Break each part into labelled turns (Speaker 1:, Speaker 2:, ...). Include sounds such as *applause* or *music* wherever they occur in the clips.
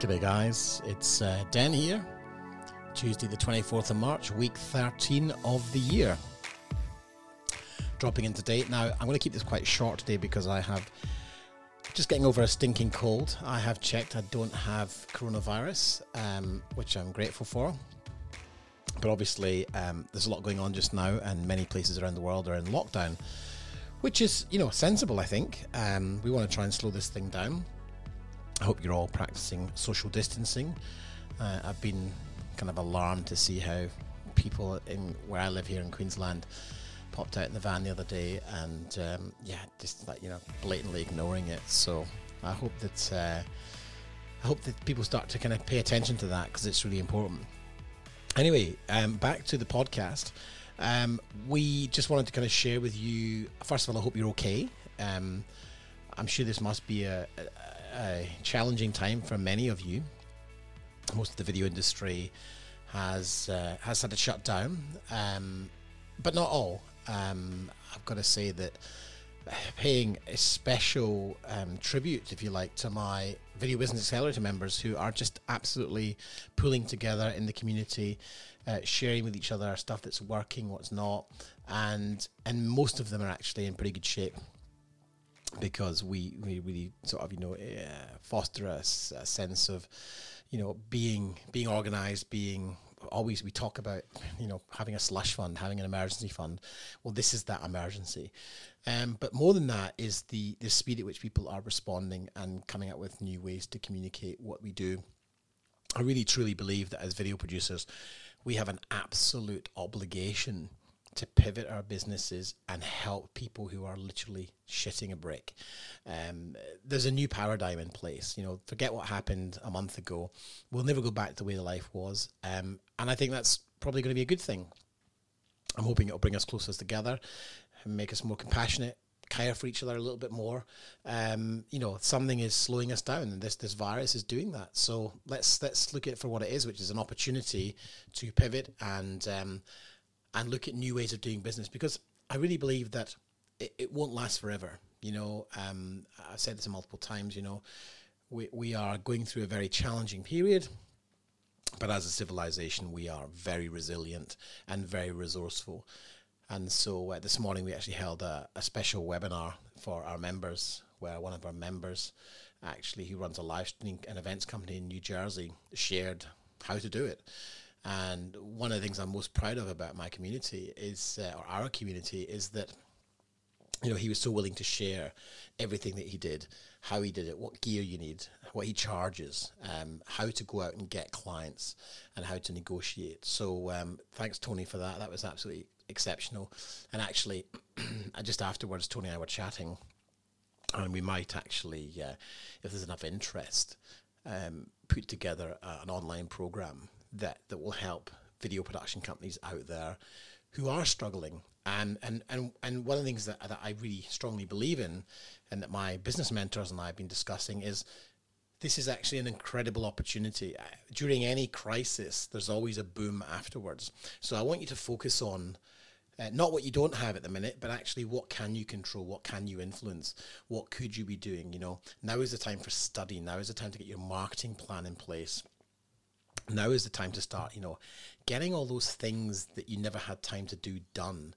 Speaker 1: G'day, guys. It's uh, Dan here. Tuesday, the 24th of March, week 13 of the year. Dropping in today. Now, I'm going to keep this quite short today because I have just getting over a stinking cold. I have checked, I don't have coronavirus, um, which I'm grateful for. But obviously, um, there's a lot going on just now, and many places around the world are in lockdown, which is, you know, sensible, I think. Um, we want to try and slow this thing down. I hope you're all practicing social distancing. Uh, I've been kind of alarmed to see how people in where I live here in Queensland popped out in the van the other day and um, yeah, just like you know, blatantly ignoring it. So I hope that uh, I hope that people start to kind of pay attention to that because it's really important. Anyway, um, back to the podcast. Um, we just wanted to kind of share with you. First of all, I hope you're okay. Um, I'm sure this must be a, a, a, challenging time for many of you. Most of the video industry has uh, has had to shut down, um, but not all. Um, I've got to say that paying a special um, tribute, if you like, to my Video Business Accelerator members who are just absolutely pulling together in the community, uh, sharing with each other stuff that's working, what's not, and and most of them are actually in pretty good shape because we we really sort of you know uh, foster a, a sense of you know being being organized being always we talk about you know having a slush fund having an emergency fund. Well this is that emergency. Um, but more than that is the the speed at which people are responding and coming up with new ways to communicate what we do. I really truly believe that as video producers we have an absolute obligation to pivot our businesses and help people who are literally shitting a brick. Um, there's a new paradigm in place. You know, forget what happened a month ago. We'll never go back to the way the life was. Um, and I think that's probably going to be a good thing. I'm hoping it'll bring us closer together and make us more compassionate, care for each other a little bit more. Um, you know, something is slowing us down, and this this virus is doing that. So let's let's look at it for what it is, which is an opportunity to pivot and um, and look at new ways of doing business because I really believe that it, it won't last forever. You know, um, I've said this multiple times. You know, we we are going through a very challenging period, but as a civilization, we are very resilient and very resourceful. And so uh, this morning we actually held a, a special webinar for our members, where one of our members, actually, who runs a live streaming and events company in New Jersey, shared how to do it. And one of the things I'm most proud of about my community is, uh, or our community, is that you know he was so willing to share everything that he did, how he did it, what gear you need, what he charges, um, how to go out and get clients, and how to negotiate. So um, thanks Tony for that. That was absolutely exceptional. And actually, *clears throat* just afterwards, Tony and I were chatting, and we might actually, uh, if there's enough interest, um, put together uh, an online program that that will help video production companies out there who are struggling. And and and, and one of the things that, that I really strongly believe in, and that my business mentors and I have been discussing is this is actually an incredible opportunity. Uh, during any crisis, there's always a boom afterwards. So I want you to focus on uh, not what you don't have at the minute, but actually what can you control? What can you influence? What could you be doing? You know, now is the time for study. Now is the time to get your marketing plan in place now is the time to start, you know, getting all those things that you never had time to do done.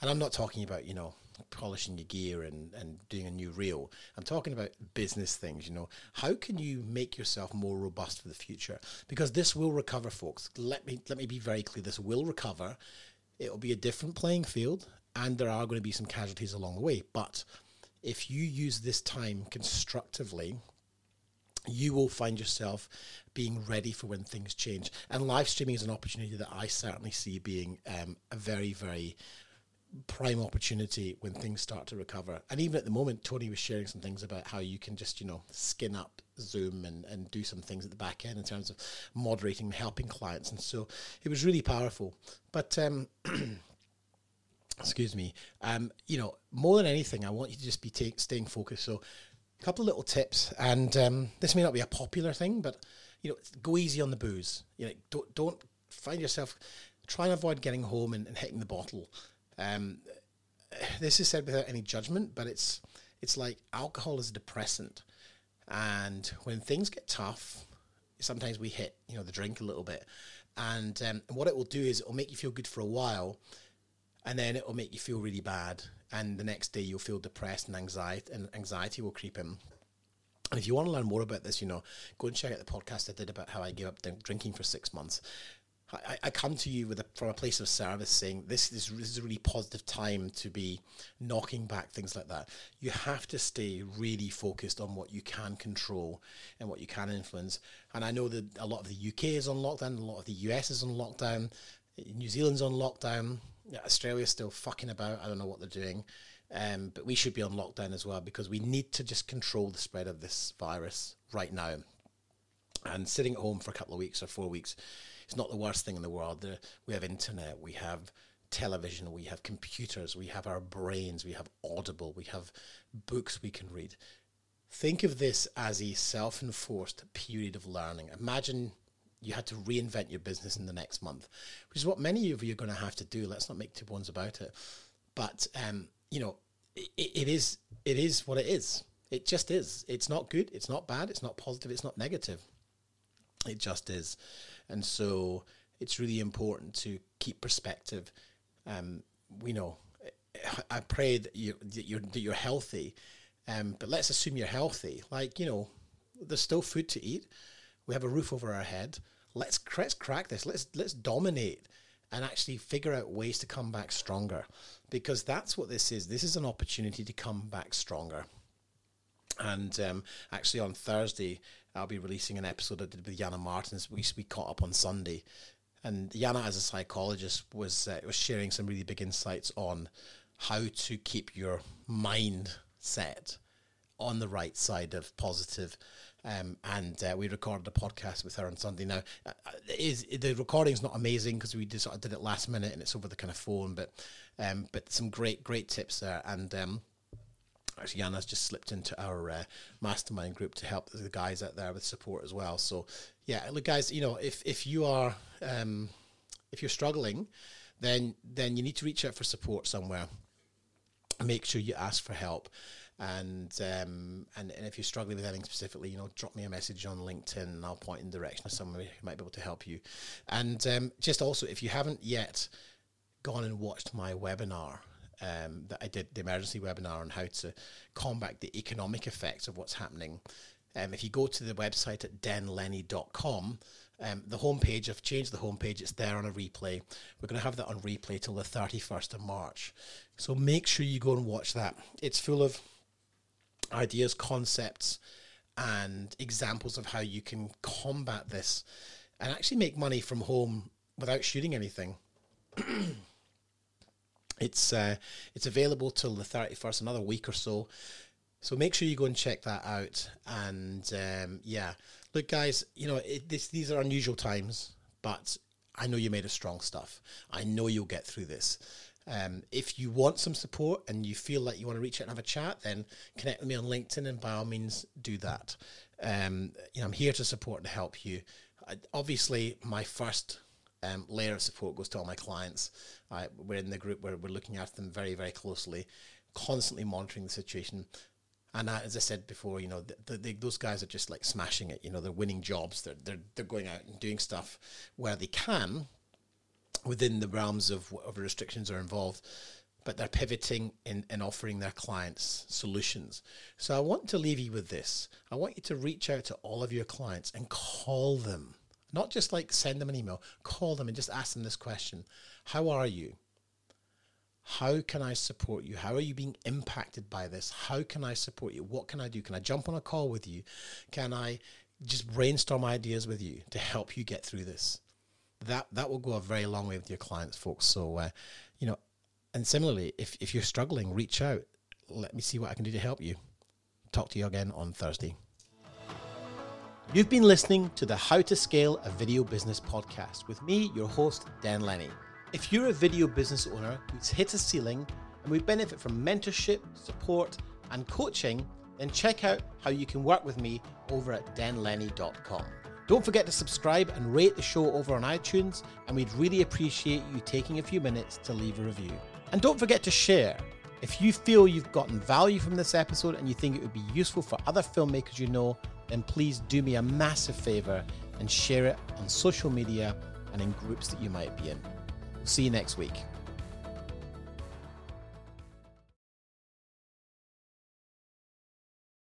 Speaker 1: And I'm not talking about, you know, polishing your gear and, and doing a new reel. I'm talking about business things, you know. How can you make yourself more robust for the future? Because this will recover, folks. Let me let me be very clear. This will recover. It'll be a different playing field and there are going to be some casualties along the way. But if you use this time constructively, you will find yourself being ready for when things change. And live streaming is an opportunity that I certainly see being um, a very, very prime opportunity when things start to recover. And even at the moment, Tony was sharing some things about how you can just, you know, skin up Zoom and, and do some things at the back end in terms of moderating and helping clients. And so it was really powerful. But, um, *clears throat* excuse me, um, you know, more than anything, I want you to just be staying focused. So a couple of little tips, and um, this may not be a popular thing, but you know, go easy on the booze. You know, don't don't find yourself try and avoid getting home and, and hitting the bottle. Um, this is said without any judgment, but it's it's like alcohol is a depressant, and when things get tough, sometimes we hit you know the drink a little bit, and um, what it will do is it will make you feel good for a while, and then it will make you feel really bad, and the next day you'll feel depressed and anxiety and anxiety will creep in. And if you want to learn more about this, you know, go and check out the podcast I did about how I gave up drinking for six months. I, I come to you with a, from a place of service saying this is, this is a really positive time to be knocking back things like that. You have to stay really focused on what you can control and what you can influence. And I know that a lot of the UK is on lockdown, a lot of the US is on lockdown, New Zealand's on lockdown, Australia's still fucking about. I don't know what they're doing. Um, but we should be on lockdown as well because we need to just control the spread of this virus right now. And sitting at home for a couple of weeks or four weeks it's not the worst thing in the world. we have internet, we have television, we have computers, we have our brains, we have Audible, we have books we can read. Think of this as a self enforced period of learning. Imagine you had to reinvent your business in the next month, which is what many of you are going to have to do. Let's not make two bones about it. But, um, you know, it, it is it is what it is. It just is. It's not good. It's not bad. It's not positive. It's not negative. It just is. And so it's really important to keep perspective. Um, we know, I pray that, you, that you're, that you're healthy, um, but let's assume you're healthy. Like, you know, there's still food to eat. We have a roof over our head. Let's, let's crack this. Let's, let's dominate and actually figure out ways to come back stronger because that's what this is. This is an opportunity to come back stronger. And um, actually, on Thursday, I'll be releasing an episode I did with Yana Martins. We we caught up on Sunday, and Yana, as a psychologist, was uh, was sharing some really big insights on how to keep your mind set on the right side of positive. Um, and uh, we recorded a podcast with her on Sunday. Now, uh, is the recording's not amazing because we just sort of did it last minute and it's over the kind of phone, but um, but some great great tips there. And um, actually Yana's just slipped into our uh, mastermind group to help the guys out there with support as well. So yeah, look, guys, you know, if if you are um, if you're struggling, then then you need to reach out for support somewhere. Make sure you ask for help. And, um, and and if you're struggling with anything specifically, you know, drop me a message on LinkedIn, and I'll point in the direction of someone who might be able to help you. And um, just also, if you haven't yet gone and watched my webinar, um, that I did the emergency webinar on how to combat the economic effects of what's happening. Um, if you go to the website at danlenny.com, um, the homepage, I've changed the homepage, it's there on a replay. We're going to have that on replay till the 31st of March. So make sure you go and watch that. It's full of ideas, concepts, and examples of how you can combat this and actually make money from home without shooting anything. *clears throat* It's uh, it's available till the thirty first, another week or so. So make sure you go and check that out. And um, yeah, look, guys, you know it, this, these are unusual times, but I know you made a strong stuff. I know you'll get through this. Um, if you want some support and you feel like you want to reach out and have a chat, then connect with me on LinkedIn, and by all means, do that. Um, you know, I'm here to support and help you. I, obviously, my first um, layer of support goes to all my clients. Uh, we're in the group where we're looking after them very, very closely, constantly monitoring the situation. And uh, as I said before, you know, the, the, the, those guys are just like smashing it. You know, they're winning jobs. They're, they're, they're going out and doing stuff where they can within the realms of whatever restrictions are involved but they're pivoting in, in offering their clients solutions. So I want to leave you with this. I want you to reach out to all of your clients and call them not just like send them an email, call them and just ask them this question How are you? How can I support you? How are you being impacted by this? How can I support you? What can I do? Can I jump on a call with you? Can I just brainstorm ideas with you to help you get through this? That that will go a very long way with your clients, folks. So, uh, you know, and similarly, if if you're struggling, reach out. Let me see what I can do to help you. Talk to you again on Thursday. You've been listening to the How to Scale a Video Business podcast with me, your host, Dan Lenny. If you're a video business owner who's hit a ceiling and would benefit from mentorship, support, and coaching, then check out how you can work with me over at danlenny.com. Don't forget to subscribe and rate the show over on iTunes, and we'd really appreciate you taking a few minutes to leave a review. And don't forget to share. If you feel you've gotten value from this episode and you think it would be useful for other filmmakers you know, then please do me a massive favor and share it on social media and in groups that you might be in. We'll see you next week.